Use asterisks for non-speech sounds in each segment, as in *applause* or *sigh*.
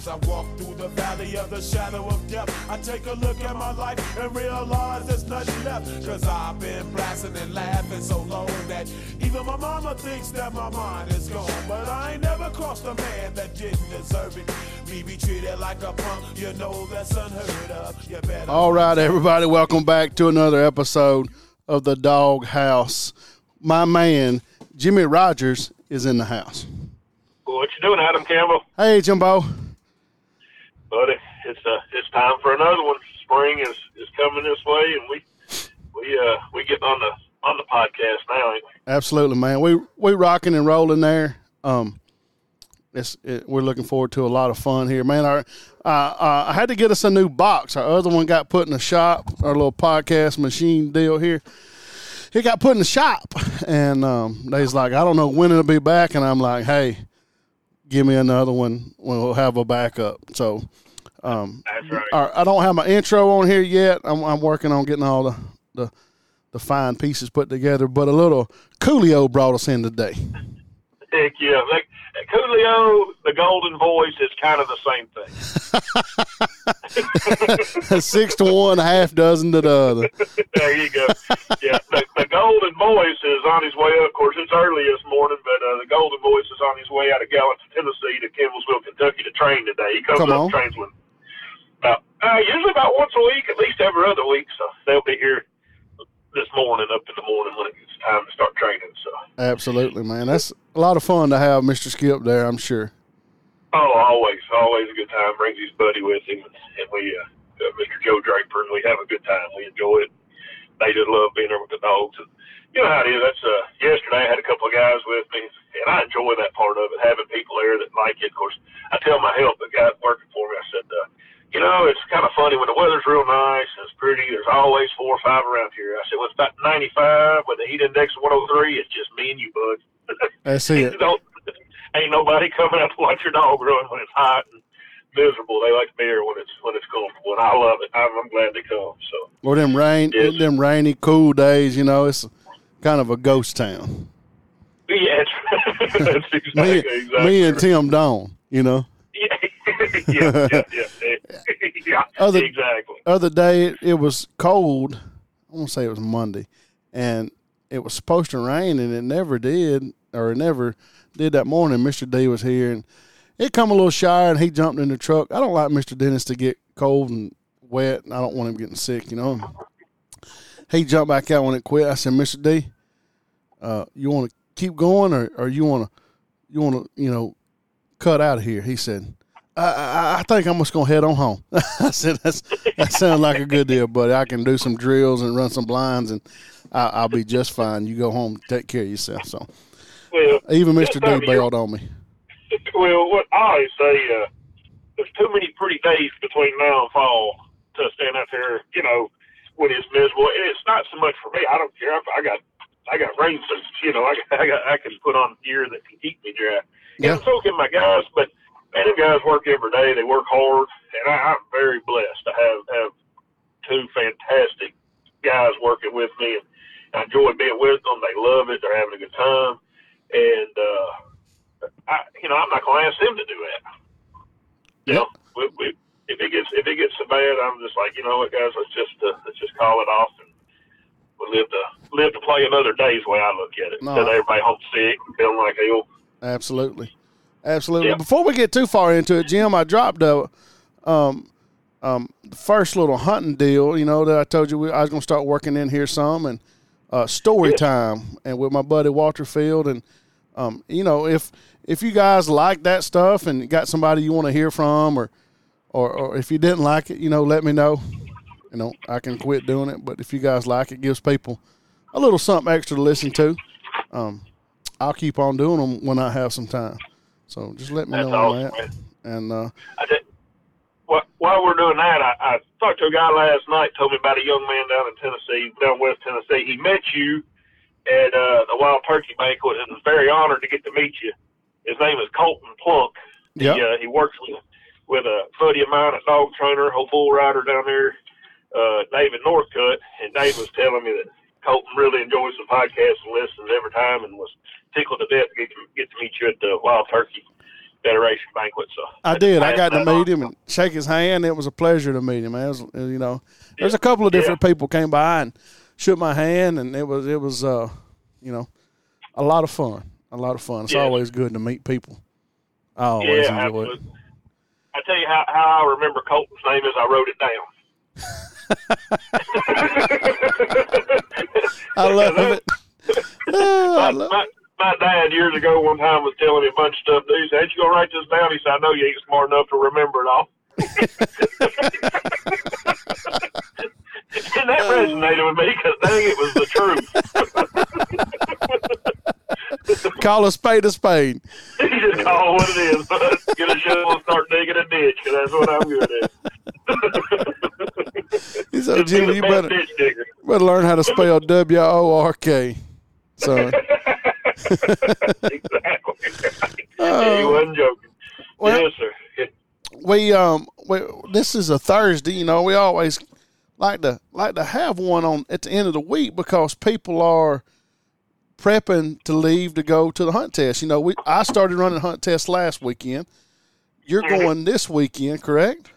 As I walk through the valley of the shadow of death, I take a look at my life and realize there's nothing left. Cause I've been blasting and laughing so long that even my mama thinks that my mind is gone. But I ain't never crossed a man that didn't deserve it. Me be treated like a punk, you know that's unheard of. You better. All right, everybody, welcome back to another episode of the Dog House. My man, Jimmy Rogers, is in the house. What you doing, Adam Campbell? Hey, Jimbo. Buddy, it's uh, it's time for another one. Spring is, is coming this way, and we we uh we getting on the on the podcast now. Ain't we? Absolutely, man. We we rocking and rolling there. Um, it's it, we're looking forward to a lot of fun here, man. Our uh, uh, I had to get us a new box. Our other one got put in the shop. Our little podcast machine deal here. He got put in the shop, and um, they's like, I don't know when it'll be back, and I'm like, hey, give me another one. We'll have a backup. So. Um, That's right. our, I don't have my intro on here yet. I'm, I'm working on getting all the, the the fine pieces put together. But a little Coolio brought us in today. Heck yeah, like Coolio, the Golden Voice is kind of the same thing. *laughs* Six to one, half dozen to the other. there you go. Yeah, the, the Golden Voice is on his way up. Of course, it's early this morning, but uh, the Golden Voice is on his way out of Gallatin, Tennessee, to Kimballsville, Kentucky, to train today. He comes Come up on. trains with about uh, usually about once a week, at least every other week. So they'll be here this morning, up in the morning when it's time to start training. So. Absolutely, man. That's a lot of fun to have Mr. Skip there. I'm sure. Oh, always, always a good time. Brings his buddy with him, and, and we, uh, uh, Mr. Joe Draper, and we have a good time. We enjoy it. They just love being there with the dogs, and you know how it is. That's uh, yesterday. I had a couple of guys with me, and I enjoy that part of it. Having people there that like it. Of course, I tell my help, the guy working for me, I said, uh, you know, it's kind of funny when the weather's real nice and it's pretty. There's always four or five around here. I said, when it's about 95 with the heat index of 103, it's just me and you, bud. That's it. *laughs* don't ain't nobody coming out to watch your dog run when it's hot and miserable. They like to be here when it's when it's comfortable, and I love it. I'm, I'm glad they come. So Or them rain, Yes. them rainy, cool days. You know, it's kind of a ghost town. yeah, it's, *laughs* that's *laughs* exactly, Me, exactly. me and Tim Dawn. You know. yeah, yeah, yeah, yeah, yeah, Other- exactly. other day it, it was cold. I want to say it was Monday, and it was supposed to rain, and it never did, or never did that morning. Mister D was here, and it come a little shy, and he jumped in the truck. I don't like Mister Dennis to get cold and wet, and I don't want him getting sick. You know. He jumped back out when it quit. I said, Mister D, uh, you want to keep going, or, or you want to, you want to, you know, cut out of here? He said. I, I, think I'm just gonna head on home. *laughs* I said that's that sounds like a good deal, buddy. I can do some drills and run some blinds, and I, I'll be just fine. You go home, take care of yourself. So Well, even Mister D bailed on me. well, what I always say, uh, there's too many pretty days between now and fall to stand out there, you know, when it's miserable. And it's not so much for me. I don't care. I, I got, I got rain suits. You know, I, got- I got, I can put on gear that can keep me dry. Yeah. And so can my guys. But man, them guys work every day. They work hard, and I, I'm very blessed to have have two fantastic guys working with me. And I enjoy being with them. They love it. They're having a good time, and. uh I, you know, I'm not going to ask them to do that. You know, we, we, if it gets if it gets so bad, I'm just like, you know what, guys, let's just uh, let's just call it off and we'll live to live to play another day. Is the way I look at it. No. Instead of everybody home sick, and feeling like hell. Absolutely, absolutely. Yeah. Before we get too far into it, Jim, I dropped a um um the first little hunting deal. You know that I told you we, I was gonna start working in here some and uh, story time and with my buddy Walter Field and um you know if if you guys like that stuff and got somebody you want to hear from or or, or if you didn't like it, you know, let me know. You know, I can quit doing it. But if you guys like it, gives people a little something extra to listen to. Um, I'll keep on doing them when I have some time. So just let me That's know on that. man. And uh, I did, while, while we're doing that, I, I talked to a guy last night. Told me about a young man down in Tennessee, down West Tennessee. He met you at uh, the Wild Turkey Banquet, and was very honored to get to meet you. His name is Colton Plunk. Yep. He, uh, he works with with a buddy of mine, a dog trainer, a bull rider down there, uh, David Northcutt. And Dave was telling me that Colton really enjoys the podcast and listens every time, and was tickled to death to get, get to meet you at the Wild Turkey Federation banquet. So I did. I got to meet him and shake his hand. It was a pleasure to meet him. Man. It was, you know, there's a couple of different yeah. people came by and shook my hand, and it was it was uh, you know, a lot of fun. A lot of fun. It's yeah. always good to meet people. I always yeah, enjoy absolutely. it. I tell you how, how I remember Colton's name is I wrote it down. *laughs* I love it. *laughs* Oh, I love my, my, dad years ago one time was telling me a bunch of stuff. He said, "You gonna write this down?" He said, "I know you ain't smart enough to remember it all." *laughs* that resonated with me because dang, it was the truth. *laughs* call a spade a spade. *laughs* you just call what it is. Get a shovel and start digging a ditch, and that's what I'm good at. *laughs* Said, Jimmy, you better, better learn how to spell W O R K. Son. exactly. Uh, he wasn't joking. Well, yes, sir. We um we this is a Thursday, you know, we always like to like to have one on at the end of the week because people are prepping to leave to go to the hunt test. You know, we I started running hunt test last weekend. You're mm-hmm. going this weekend, correct?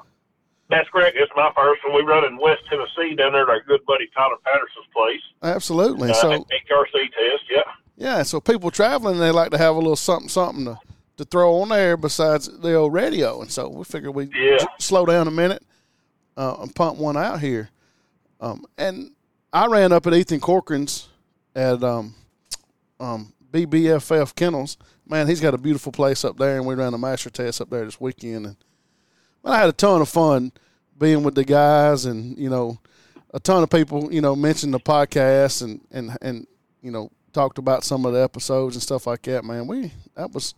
That's correct. It's my first one. We run in West Tennessee down there at our good buddy Tyler Patterson's place. Absolutely. Uh, so HRC test, yeah. Yeah. So people traveling, they like to have a little something, something to, to throw on there besides the old radio, and so we figured we yeah. j- slow down a minute uh, and pump one out here. Um, and I ran up at Ethan Corcoran's at um, um, BBFF Kennels. Man, he's got a beautiful place up there, and we ran a master test up there this weekend, and I had a ton of fun being with the guys, and you know, a ton of people, you know, mentioned the podcast and and and you know talked about some of the episodes and stuff like that. Man, we that was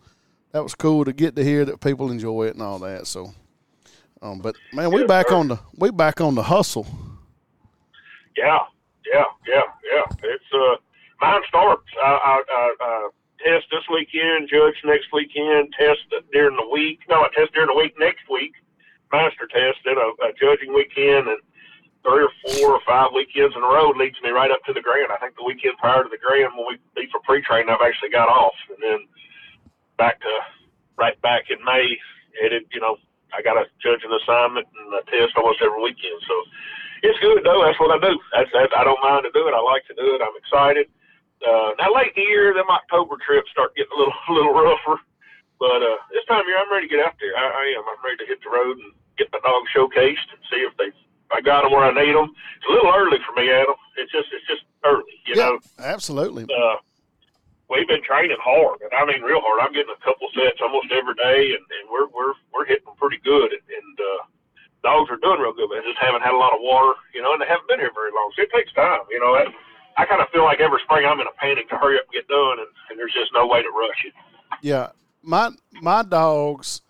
that was cool to get to hear that people enjoy it and all that. So, um, but man, we back on the we back on the hustle. Yeah, yeah, yeah, yeah. It's uh, mine starts. I, I, I, test this weekend, judge next weekend, test during the week. No, I test during the week next week master test, then a, a judging weekend, and three or four or five weekends in a row leads me right up to the grand. I think the weekend prior to the grand, when we leave for pre-train, I've actually got off, and then back to right back in May, headed. You know, I got a judging assignment and a test almost every weekend. So it's good though. That's what I do. That's, that's I don't mind to do it. I like to do it. I'm excited. Uh, now late in the year, them October trips start getting a little *laughs* a little rougher. But uh, this time of year, I'm ready to get out there. I, I am. I'm ready to hit the road and get the dogs showcased and see if they I got them where I need them. It's a little early for me, Adam. It's just it's just early, you yeah, know. Absolutely. Uh, we've been training hard, and I mean real hard. I'm getting a couple sets almost every day, and, and we're we're we're hitting them pretty good. And, and uh, dogs are doing real good, but they just haven't had a lot of water, you know, and they haven't been here very long. So it takes time, you know. I, I kind of feel like every spring I'm in a panic to hurry up and get done, and, and there's just no way to rush it. Yeah, my my dogs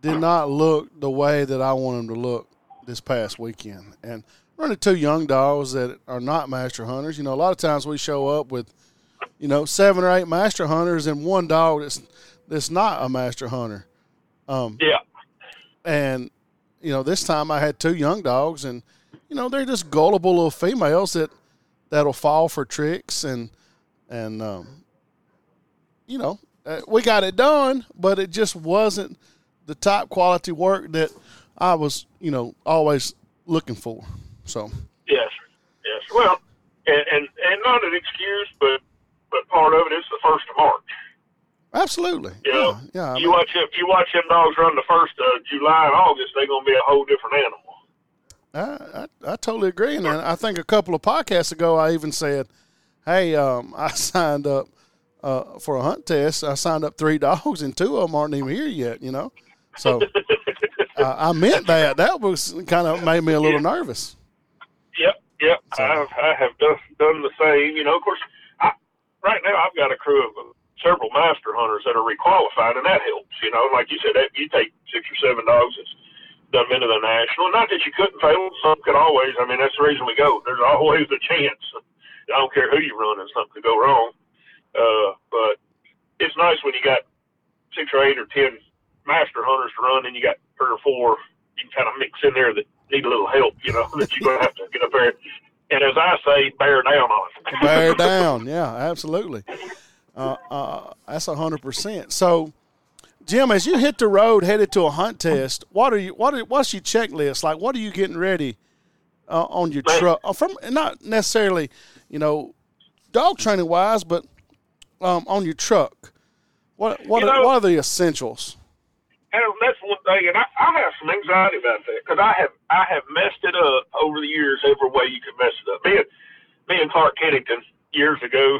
did not look the way that I want them to look this past weekend. And running two young dogs that are not master hunters. You know, a lot of times we show up with, you know, seven or eight master hunters and one dog that's that's not a master hunter. Um, yeah. And you know, this time I had two young dogs, and you know, they're just gullible little females that that'll fall for tricks and and um, you know, uh, we got it done, but it just wasn't the top quality work that I was, you know, always looking for. So yes, yes. Well, and and, and not an excuse, but but part of it is the first of March. Absolutely. You know, yeah. yeah you watch them, you watch them dogs run the first of July and August, they're going to be a whole different animal. I, I, I totally agree, and I think a couple of podcasts ago I even said, "Hey, um, *laughs* I signed up uh, for a hunt test. I signed up three *laughs* dogs, and two of them aren't even here yet. You know, so *laughs* uh, I meant that. That was kind of made me a little nervous. Yep, yep. So. I've, I have done, done the same. You know, of course, I, right now I've got a crew of several master hunters that are requalified, and that helps. You know, like you said, that you take six or seven dogs that's done into the national. Not that you couldn't fail; some could always. I mean, that's the reason we go. There's always a chance. *laughs* I don't care who you run, and something could go wrong. Uh, but it's nice when you got six or eight or ten master hunters to run, and you got three or four you can kind of mix in there that need a little help, you know, *laughs* that you're going to have to get up there. And as I say, bear down on it. bear *laughs* down, yeah, absolutely. Uh, uh, that's a hundred percent. So, Jim, as you hit the road headed to a hunt test, what are you? What are, what's your checklist like? What are you getting ready uh, on your truck? Uh, from not necessarily, you know, dog training wise, but um, on your truck. What what You are, know- what are the essentials? And that's one thing, and I, I have some anxiety about that because I have I have messed it up over the years every way you could mess it up. Me and me and Clark Kennington years ago,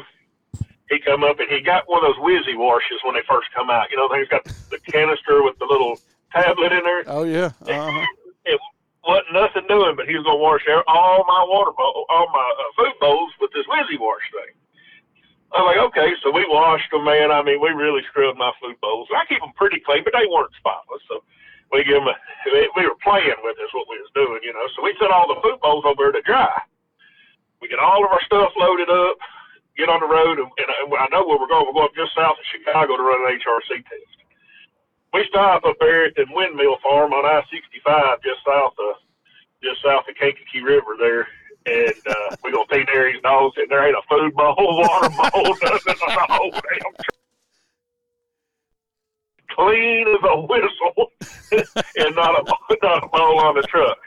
he come up and he got one of those Wizzy washes when they first come out. You know, they've got the canister with the little tablet in there. Oh yeah, uh-huh. *laughs* It wasn't nothing doing, but he was gonna wash all my water bowl, all my uh, food bowls with this Wizzy wash thing. I'm like, okay, so we washed them, man. I mean, we really scrubbed my food bowls. I keep them pretty clean, but they weren't spotless. So we give them a, *laughs* we- we were playing with is what we was doing, you know. So we set all the food bowls over there to dry. We get all of our stuff loaded up, get on the road, and, and I know where we're going. We're going just south of Chicago to run an HRC test. We stop up there at the windmill farm on I-65, just south of just south of Kankakee River there. And uh, *laughs* we gonna feed these dogs, and there ain't a food bowl, *laughs* water bowl, *laughs* nothing on the whole damn truck. Clean as a whistle, and not a not a bowl on the truck.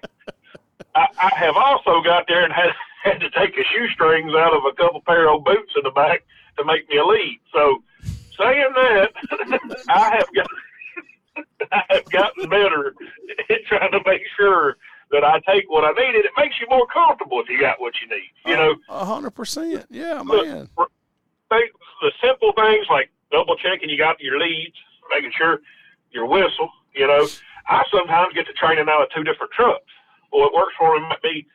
I, I have also got there and had had *laughs* to take the shoestrings out of a couple pair of boots in the back to make me a lead. So, saying that, *laughs* I have got *laughs* I have gotten better at trying to make sure that I take what I need, and it makes you more comfortable if you got what you need. You know, a hundred percent. Yeah, man. think the simple things like double checking you got your leads, making sure your whistle. You know, I sometimes get to training out of two different trucks. Well, what works for me might be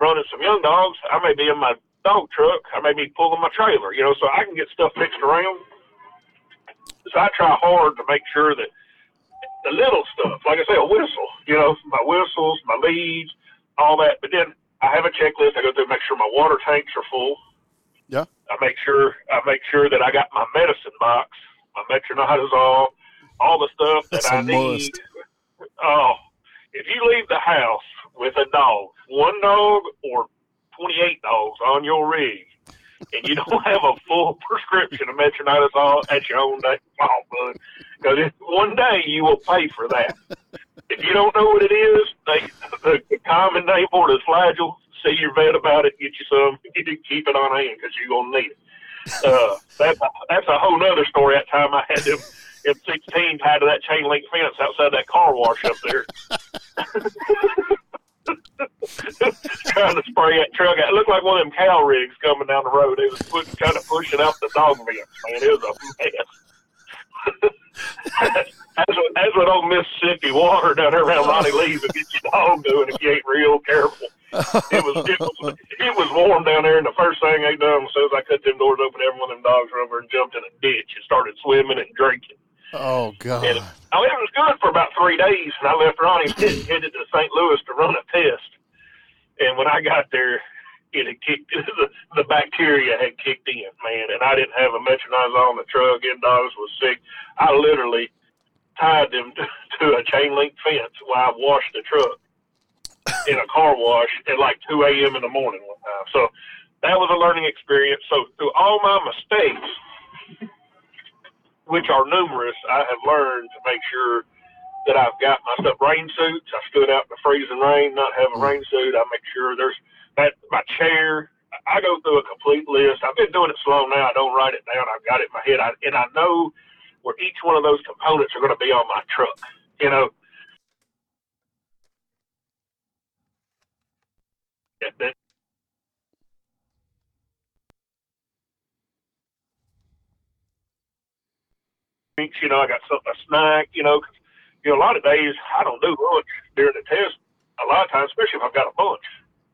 running some young dogs. I may be in my dog truck. I may be pulling my trailer. You know, so I can get stuff mixed around. So I try hard to make sure that the little stuff, like I say, a whistle. You know, my whistles, my leads, all that. But then I have a checklist. I go through and make sure my water tanks are full. Yeah. I make sure I make sure that I got my medicine box, my metronidazole, all the stuff that That's I need. must. Oh, if you leave the house with a dog, one dog or twenty-eight dogs on your rig, and you don't have a full prescription of metronidazole at your own day, because one day you will pay for that. if you don't know what it is, they, the, the common name for it is flagyl. See your vet about it. Get you some. *laughs* Keep it on hand because you're gonna need it. Uh, that's that's a whole nother story. That time I had them in 16 tied to that chain link fence outside that car wash up there. *laughs* trying to spray that truck. It looked like one of them cow rigs coming down the road. It was put, kind of pushing out the dog vents, man. It was a mess. *laughs* that's, what, that's what old Mississippi water down there around Ronnie Lee's will get your dog doing if you ain't real careful. It was, it was it was warm down there, and the first thing they done was as soon as I cut them doors open, every one of them dogs run over and jumped in a ditch and started swimming and drinking. Oh God. And oh, it was good for about three days, and I left Ronnie headed to St. Louis to run a test. And when I got there, it had kicked *laughs* the, the bacteria had kicked in, man, and I didn't have a metronidazole on the truck. And dogs was sick. I literally tied them *laughs* to, to a chain link fence while I washed the truck in a car wash at like 2 a.m. in the morning one time. So that was a learning experience. So through all my mistakes, which are numerous, I have learned to make sure that I've got my stuff. Rain suits. I stood out in the freezing rain, not have a mm. rain suit. I make sure there's that my chair. I go through a complete list. I've been doing it slow now. I don't write it down. I've got it in my head, I, and I know where each one of those components are going to be on my truck. You know. That- you know, I got something, a snack, you know, you know, a lot of days I don't do lunch during the test. A lot of times, especially if I've got a bunch,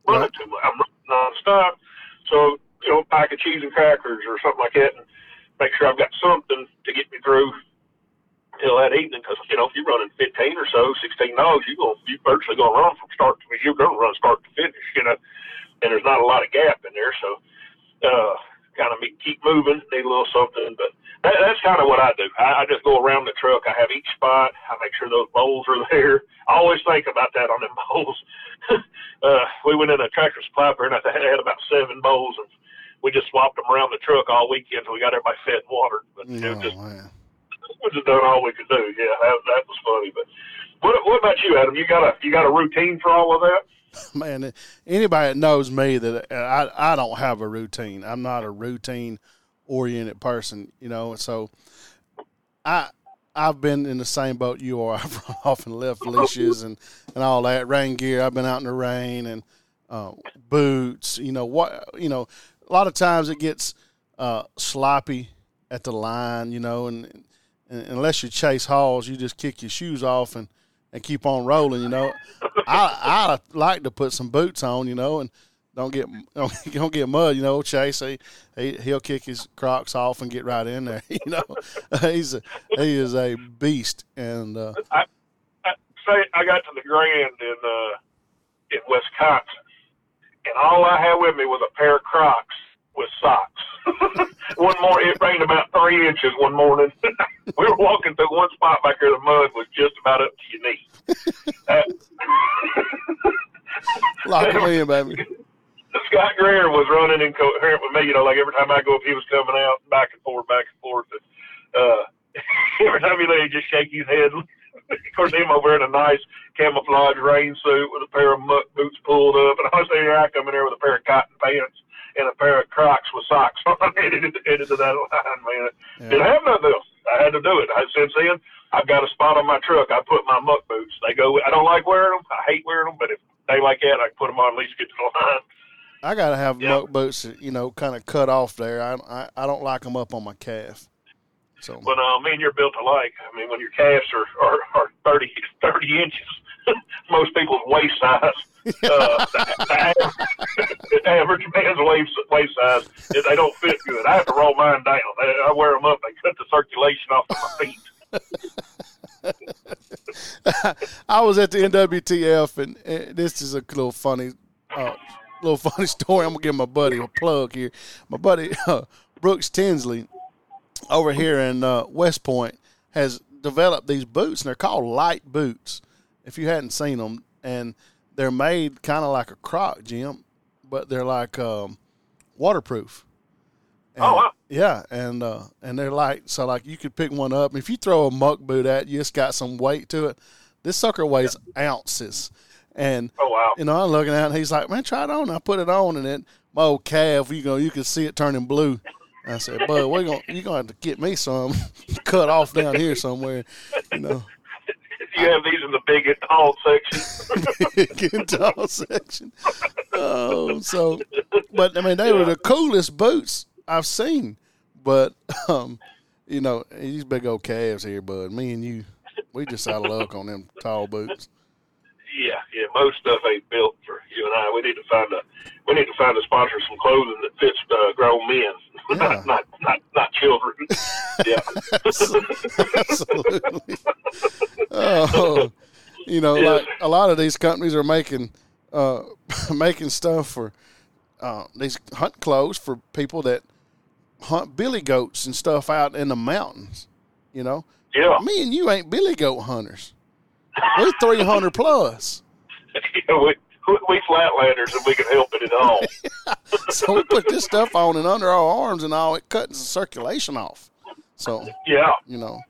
running too much, I'm running nonstop. So, you know, a pack of cheese and crackers or something like that, and make sure I've got something to get me through till that evening. Because you know, if you're running 15 or so, 16 dogs, you go, you virtually gonna run from start to you're gonna run start to finish, you know. And there's not a lot of gap in there, so uh, kind of keep moving, need a little something, but that, that's kind of what I do. I, I just go around the truck. I have each spot. I make sure those bowls are *laughs* there. I always think about that on them *laughs* bowls. uh, we went in a tractor supply fair and I had about seven bowls, and we just swapped them around the truck all weekend. So we got everybody fed and watered. But you know, Oh, just man. we just done all we could do. Yeah, that, that was funny. But what what about you, Adam? You got a you got a routine for all of that? *laughs* Man, anybody that knows me that I I don't have a routine. I'm not a routine oriented person, you know. So I I've been in the same boat you are. *laughs* I've run off and left leashes and, and all that rain gear. I've been out in the rain and uh, boots. You know what? You know, a lot of times it gets uh, sloppy at the line. You know, and, and, unless you chase halls, you just kick your shoes off and, and keep on rolling. You know, I I like to put some boots on. You know, and *laughs* don't get don't, don't get mud. You know, Chase he, he he'll kick his Crocs off and get right in there. *laughs* You know, *laughs* he's a, he is a beast. And uh, I, I say I got to the Grand in uh, in Wisconsin, and all I had with me was a pair of Crocs with socks. one more, it rained about three inches one morning. we were walking through one spot back here. The mud was just about up to your knee. Uh, Lock me in, baby. Scott Greer was running incoherent with me. You know, like every time I go up, he was coming out back and forth, back and forth. And, uh, *laughs* every time he lay, he'd just shake his head. of course, him over in a nice camouflage rain suit with a pair of muck boots pulled up, and I was there. I come in there with a pair of cotton pants and a pair of Crocs with socks on. *laughs* headed, headed to that line, man. Yeah. Didn't have nothing else. I had to do it. I since then I've got a spot on my truck. I put my muck boots. They go. I don't like wearing them. I hate wearing them, but if they like that, I can put them on at least get to the line. I gotta have yep. muck boots, you know, kind of cut off there. I, I I don't like them up on my calf. So. Well, no, me and you're built alike. I mean, when your calves are are, are 30, 30 inches, *laughs* most people's waist size. *laughs* uh, the, the, average man's waist, waist size, they don't fit good. I have to roll mine down. I, I wear them up. They cut the circulation off of my feet. *laughs* I was at the NWTF, and, and, this is a little funny uh, little funny *laughs* story. I'm gonna give my buddy a plug here. My buddy *laughs* uh, Brooks Tinsley over here in uh, West Point has developed these boots, and they're called light boots. If you hadn't seen them, and they're made kind of like a Croc, Jim, but they're like um, waterproof. And, oh wow. Yeah, and uh, and they're light, so like you could pick one up. If you throw a muck boot at you, it's got some weight to it. This sucker weighs ounces. And oh wow, you know, I'm looking at it, and he's like, "Man, try it on." I put it on, and then my old calf, you know, you can see it turning blue. I said, "Bud, we're gonna you're gonna have to get me some *laughs* cut off down here somewhere." You know. You have these in the big and tall section. *laughs* big and tall section. Oh, so, but I mean, they were the coolest boots I've seen. But, um, you know, these big old calves here, bud. Me and you, we just out of luck on them tall boots yeah, yeah. Most stuff ain't built for you and I. We need to find a we need to find a sponsor some clothing that fits uh, grown men, *laughs* yeah. not, not not children. *laughs* yeah, absolutely. *laughs* oh, you know, yes. like a lot of these companies are making uh, making stuff for uh, these hunt clothes for people that hunt billy goats and stuff out in the mountains. You know, yeah. Me and you ain't billy goat hunters. We're 300 plus. *laughs* We, we flatlanders and we can help it at all. *laughs* so we put this stuff on and under our arms and all, it cuts the circulation off. So, yeah. You know,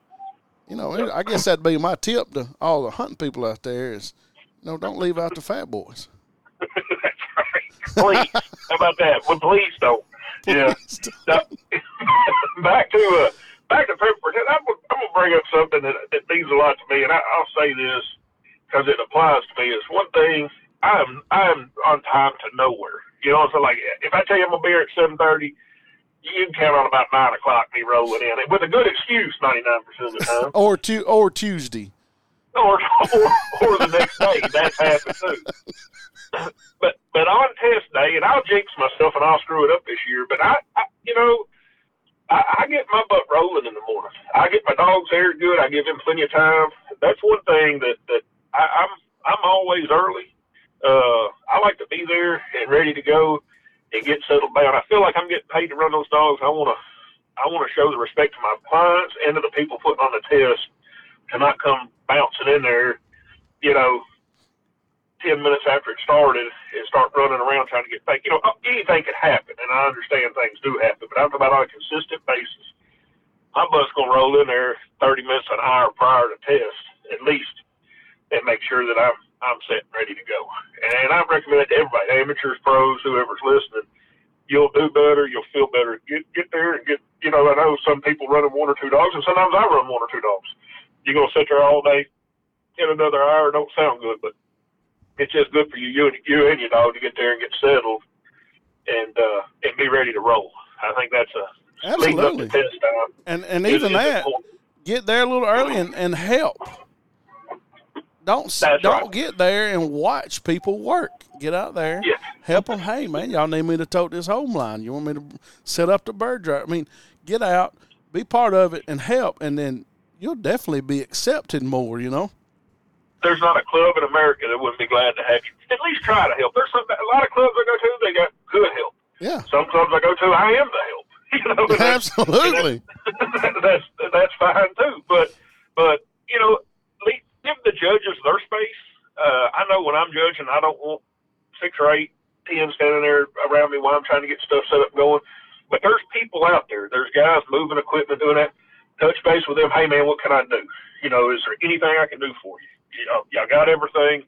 you know, I guess that'd be my tip to all the hunting people out there is, you know, don't leave out the fat boys. That's right. Please. How about that? Well, please don't. Please yeah. Don't. *laughs* back to uh, back to pepper. I'm, I'm gonna bring up something that, that means a lot to me, and I, I'll say this because it applies to me. It's one thing I'm I'm on time to nowhere. You know, so like if I tell you I'm gonna be here at seven thirty, you can count on about nine o'clock me rolling in with a good excuse ninety nine percent of the time. *laughs* or tu- or Tuesday. Or, *laughs* or or the next day. That's happened too. *laughs* But but on test day, and I'll jinx myself and I'll screw it up this year. But I, I you know, I, I get my butt rolling in the morning. I get my dog's hair good. I give him plenty of time. That's one thing that that I, I'm I'm always early. Uh, I like to be there and ready to go and get settled down. I feel like I'm getting paid to run those dogs. I want to I want to show the respect to my clients and to the people putting on the test to not come bouncing in there, you know, 10 minutes after it started and start running around trying to get back. You know, anything could happen, and I understand things do happen, but I'm about on a consistent basis. my bus gonna roll in there 30 minutes an hour prior to test at least, and make sure that I'm I'm set and ready to go. And I recommend it to everybody, amateurs, pros, whoever's listening. You'll do better. You'll feel better. Get get there and get. You know, I know some people running one or two dogs, and sometimes I run one or two dogs. You're gonna sit there all day, in another hour. Don't sound good, but it's just good for you, you and you and your dog to get there and get settled, and uh, and be ready to roll. I think that's a Absolutely. test time. And and even that, important. get there a little early and, and help. Don't That's don't right. get there and watch people work. Get out there, Yeah. help them. Hey man, y'all need me to tote this home line. You want me to set up the bird dryer? I mean, get out, be part of it, and help, and then you'll definitely be accepted more. You know. there's not a club in America that wouldn't be glad to have you. At least try to help. There's some, a lot of clubs I go to, they got good help. Yeah. Some clubs I go to, I am the help. *laughs* You know, and *laughs* that's- Absolutely. *laughs* that's that's fine too. But but you know, give the judges their space. Uh, I know when I'm judging, I don't want six or eight, ten standing there around me while I'm trying to get stuff set up going. But there's people out there. There's guys moving equipment, doing that. Touch base with them. Hey man, what can I do? You know, is there anything I can do for you? You know, y'all got everything.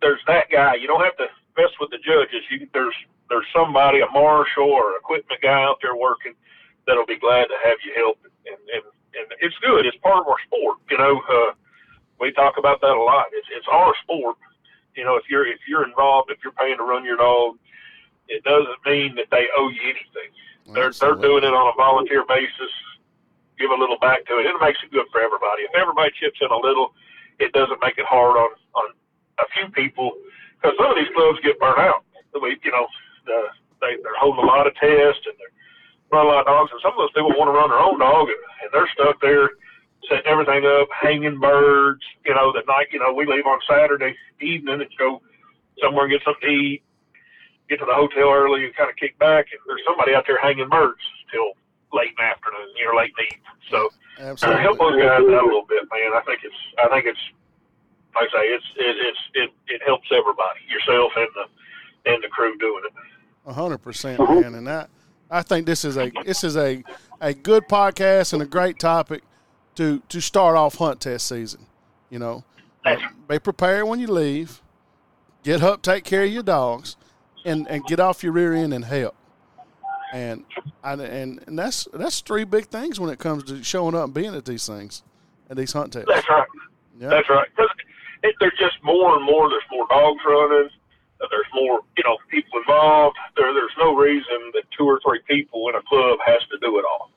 There's that guy. You don't have to mess with the judges. You there's there's somebody, a marshal or equipment guy out there working that'll be glad to have you help. And, and, and it's good. It's part of our sport. You know, uh, we talk about that a lot. It's, it's our sport. You know, if you're, if you're involved, if you're paying to run your dog, it doesn't mean that they owe you anything. They're, they're doing it on a volunteer basis. Give a little back to it. It makes it good for everybody. If everybody chips in a little, it doesn't make it hard on, on a few people because some of these clubs get burnt out. We, you know, uh, they, they're holding a lot of tests and they're running a lot of dogs, and some of those people want to run their own dog, and, and they're stuck there setting everything up, hanging birds. You know, the night, you know, we leave on Saturday evening and go somewhere and get something to eat, get to the hotel early and kind of kick back, and there's somebody out there hanging birds till late in the afternoon, you know, late in the evening. So uh, help those guys out a little bit, man. I think it's, I think it's, like I say, it's, it, it's, it, it helps everybody, yourself and the, and the crew doing it. A hundred percent, man. And that I think this is a this is a a good podcast and a great topic to to start off hunt test season. You know, Uh, be prepared when you leave. Get up, take care of your dogs, and and get off your rear end and help. And I, and and that's that's three big things when it comes to showing up and being at these things, at these hunt tests. That's right. Yeah. That's right. Because there's just more and more. There's more dogs running. Uh, there's more, you know, people involved. There, there's no reason that two or three people in a club has to do it all.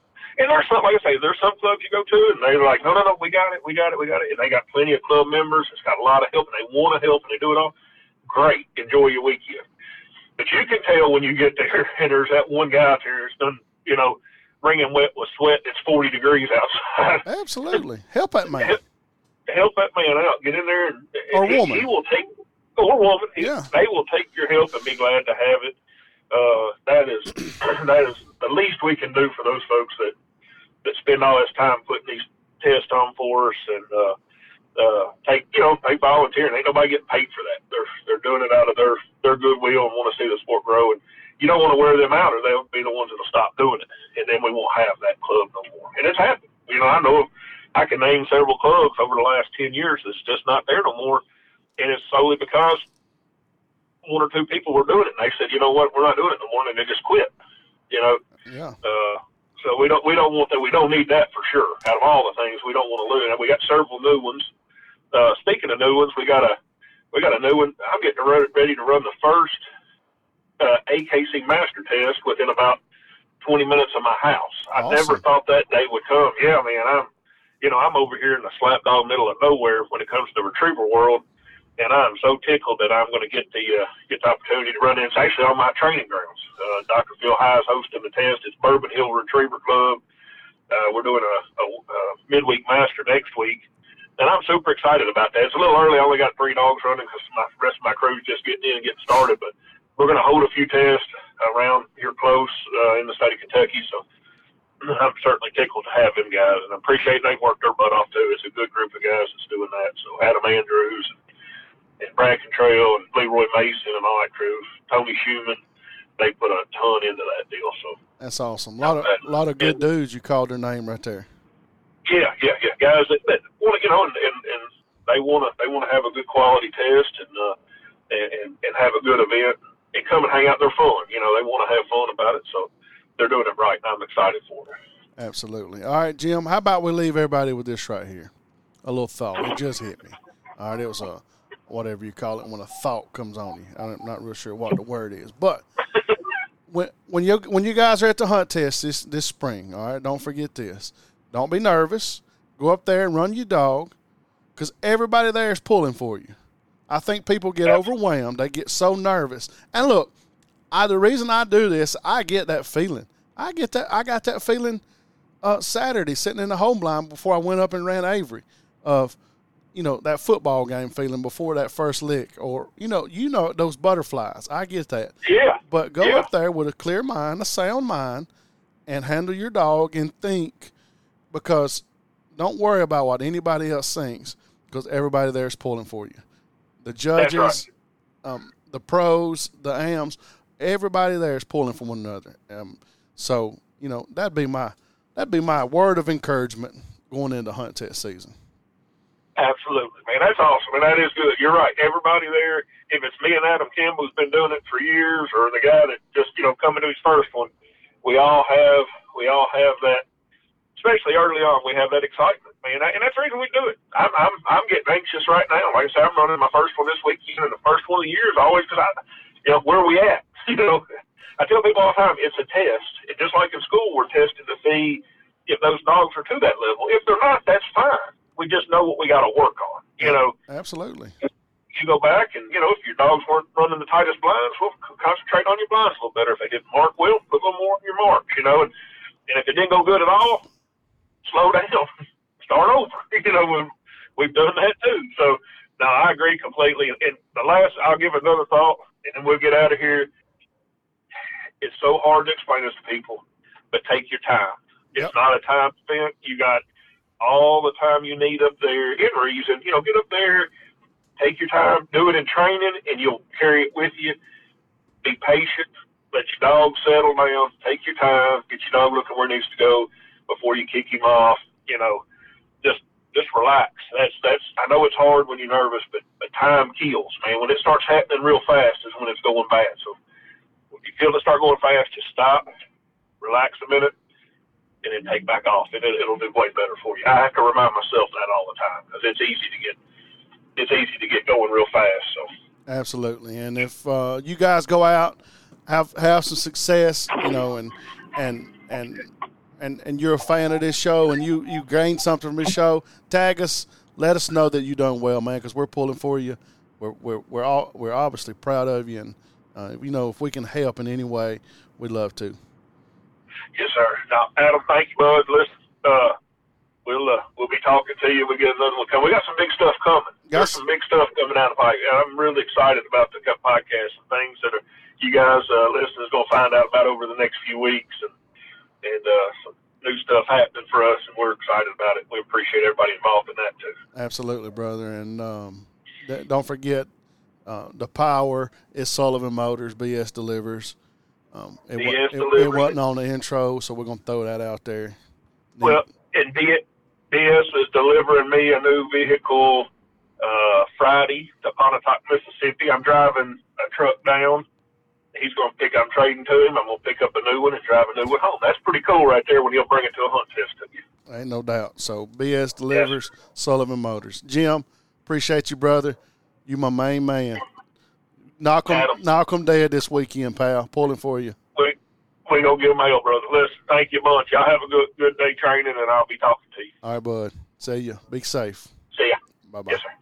And there's some, like I say, there's some clubs you go to and they're like, no, no, no, we got it, we got it, we got it. And they got plenty of club members. It's got a lot of help and they want to help and they do it all. Great. Enjoy your weekend. But you can tell when you get there *laughs* and there's that one guy out there that's done, you know, wringing wet with sweat. It's 40 degrees outside. *laughs* Absolutely, help that man. help that man out. Get in there and, Or and woman. he will take or woman. He, Yeah. They will take your help and be glad to have it. Uh, that is *clears throat* that is the least we can do for those folks that that spend all this time putting these tests on for us and uh, uh, take you know they volunteer and ain't nobody getting paid for that. They're they're doing it out of their their goodwill and want to see the sport grow. And you don't want to wear them out or they'll be the ones that'll stop doing it, and then we won't have that club no more. And it's happened. You know, I know I can name several clubs over the last ten years that's just not there no more, and it's solely because one or two people were doing it, and they said, you know what, we're not doing it no more, and they just quit. You know, Yeah, uh, so we don't we don't want that. We don't need that for sure. Out of all the things, we don't want to lose. And we got several new ones. Uh, speaking of new ones, we got a we got a new one. I'm getting ready, ready to run the first uh, AKC master test within about 20 minutes of my house. I Awesome. never thought that day would come. Yeah, man, I'm you know I'm over here in the slap dog middle of nowhere when it comes to the retriever world. And I'm so tickled that I'm going to get the uh, get the opportunity to run in. It's actually on my training grounds. Uh, Dr. Phil High is hosting the test. It's Bourbon Hill Retriever Club. Uh, we're doing a, a, a midweek master next week, and I'm super excited about that. It's a little early. I only got three dogs running because my rest of my crew's just getting in and getting started. But we're going to hold a few tests around here close uh, in the state of Kentucky. So *clears throat* I'm certainly tickled to have them guys, and I appreciate they worked their butt off too. It's a good group of guys that's doing that. So Adam Andrews and, and Brad Contrell and Leroy Mason and all that crew, Tony Schumann, they put a ton into that deal. So that's awesome. A lot of a lot of good dudes. You called their name right there. Yeah, yeah, yeah. Guys that, that want to get on and, and they want to they want to have a good quality test and uh, and and have a good event and come and hang out. They're fun. You know, they want to have fun about it. So they're doing it right. I'm excited for them. Absolutely. All right, Jim. How about we leave everybody with this right here? A little thought. It just hit me. All right, it was a whatever you call it when a thought comes on you. I'm not real sure what the word is, but when when you when you guys are at the hunt test this this spring, all right, don't forget this. Don't be nervous. Go up there and run your dog, because everybody there is pulling for you. I think people get overwhelmed. They get so nervous. And look, I the reason I do this, I get that feeling. I get that. I got that feeling uh, Saturday sitting in the home blind before I went up and ran Avery of you know that football game feeling before that first lick or you know you know those butterflies. I get that. Yeah. But go yeah. up there with a clear mind a sound mind and handle your dog and think because don't worry about what anybody else thinks because everybody there is pulling for you. The judges right. um, the pros the ams everybody there is pulling for one another. Um, so you know that'd be my that'd be my word of encouragement going into hunt test season Absolutely, man. That's awesome, and that is good. You're right. Everybody there, if it's me and Adam Campbell who's been doing it for years, or the guy that just you know coming to his first one, we all have we all have that. Especially early on, we have that excitement, man, and that's the reason we do it. I'm I'm I'm getting anxious right now. Like I said, I'm running my first one this weekend, and the first one of the year is always because I, you know, where are we at? *laughs* You know, I tell people all the time, it's a test. And just like in school, we're testing to see if those dogs are to that level. If they're not, that's fine we just know what we got to work on. You know, absolutely. You go back and you know if your dogs weren't running the tightest blinds, well, concentrate on your blinds a little better. If they didn't mark well, put a little more on your marks. You know, and, and if it didn't go good at all, slow *laughs* down, start over. *laughs* You know, we, we've done that too. So no, I agree completely. And the last, I'll give another thought, and then we'll get out of here. It's so hard to explain this to people, but take your time. It's yep. not a time spent. You got all the time you need up there in reason. You know, get up there, take your time, do it in training, and you'll carry it with you. Be patient. Let your dog settle down. Take your time. Get your dog looking where it needs to go before you kick him off. You know, just just relax. That's that's. I know it's hard when you're nervous, but, but time kills, man. When it starts happening real fast is when it's going bad. So if you feel it start going fast, just stop, relax a minute, and then take back off. It, it'll do way better for you. I have to remind myself that all the time because it's easy to get it's easy to get going real fast. So absolutely, and if uh, you guys go out have have some success, you know, and and and and and you're a fan of this show and you you gain something from this show, tag us. Let us know that you're done well, man, because we're pulling for you. We're we're we're all we're obviously proud of you, and uh, you know if we can help in any way, we'd love to. Yes, sir. Now, Adam, thank you, bud. Listen, uh, we'll uh, we'll be talking to you. We get another one coming. We got some big stuff coming. There's some big stuff coming out of the podcast. I'm really excited about the podcast and things that are you guys uh, listeners going to find out about over the next few weeks and and uh, some new stuff happening for us, and we're excited about it. We appreciate everybody involved in that too. Absolutely, brother, and um, don't forget. Uh, the power is Sullivan Motors. BS delivers. Um, it, it, it, wasn't on the intro, so we're going to throw that out there. Well, and BS is delivering me a new vehicle uh, Friday to Pontotoc, Mississippi. I'm driving a truck down. He's going to pick. I'm trading to him. I'm going to pick up a new one and drive a new one home. That's pretty cool, right there. When he'll bring it to a hunt test to you. Ain't no doubt. So BS delivers yes. Sullivan Motors. Jim, appreciate you, brother. You my main man. Knock them, knock them dead this weekend, pal. Pulling for you. We we gonna give them hell, brother. Listen, thank you much. Y'all have a good good day training, and I'll be talking to you. All right, bud. See you. Be safe. See ya. Bye bye. Yes, sir.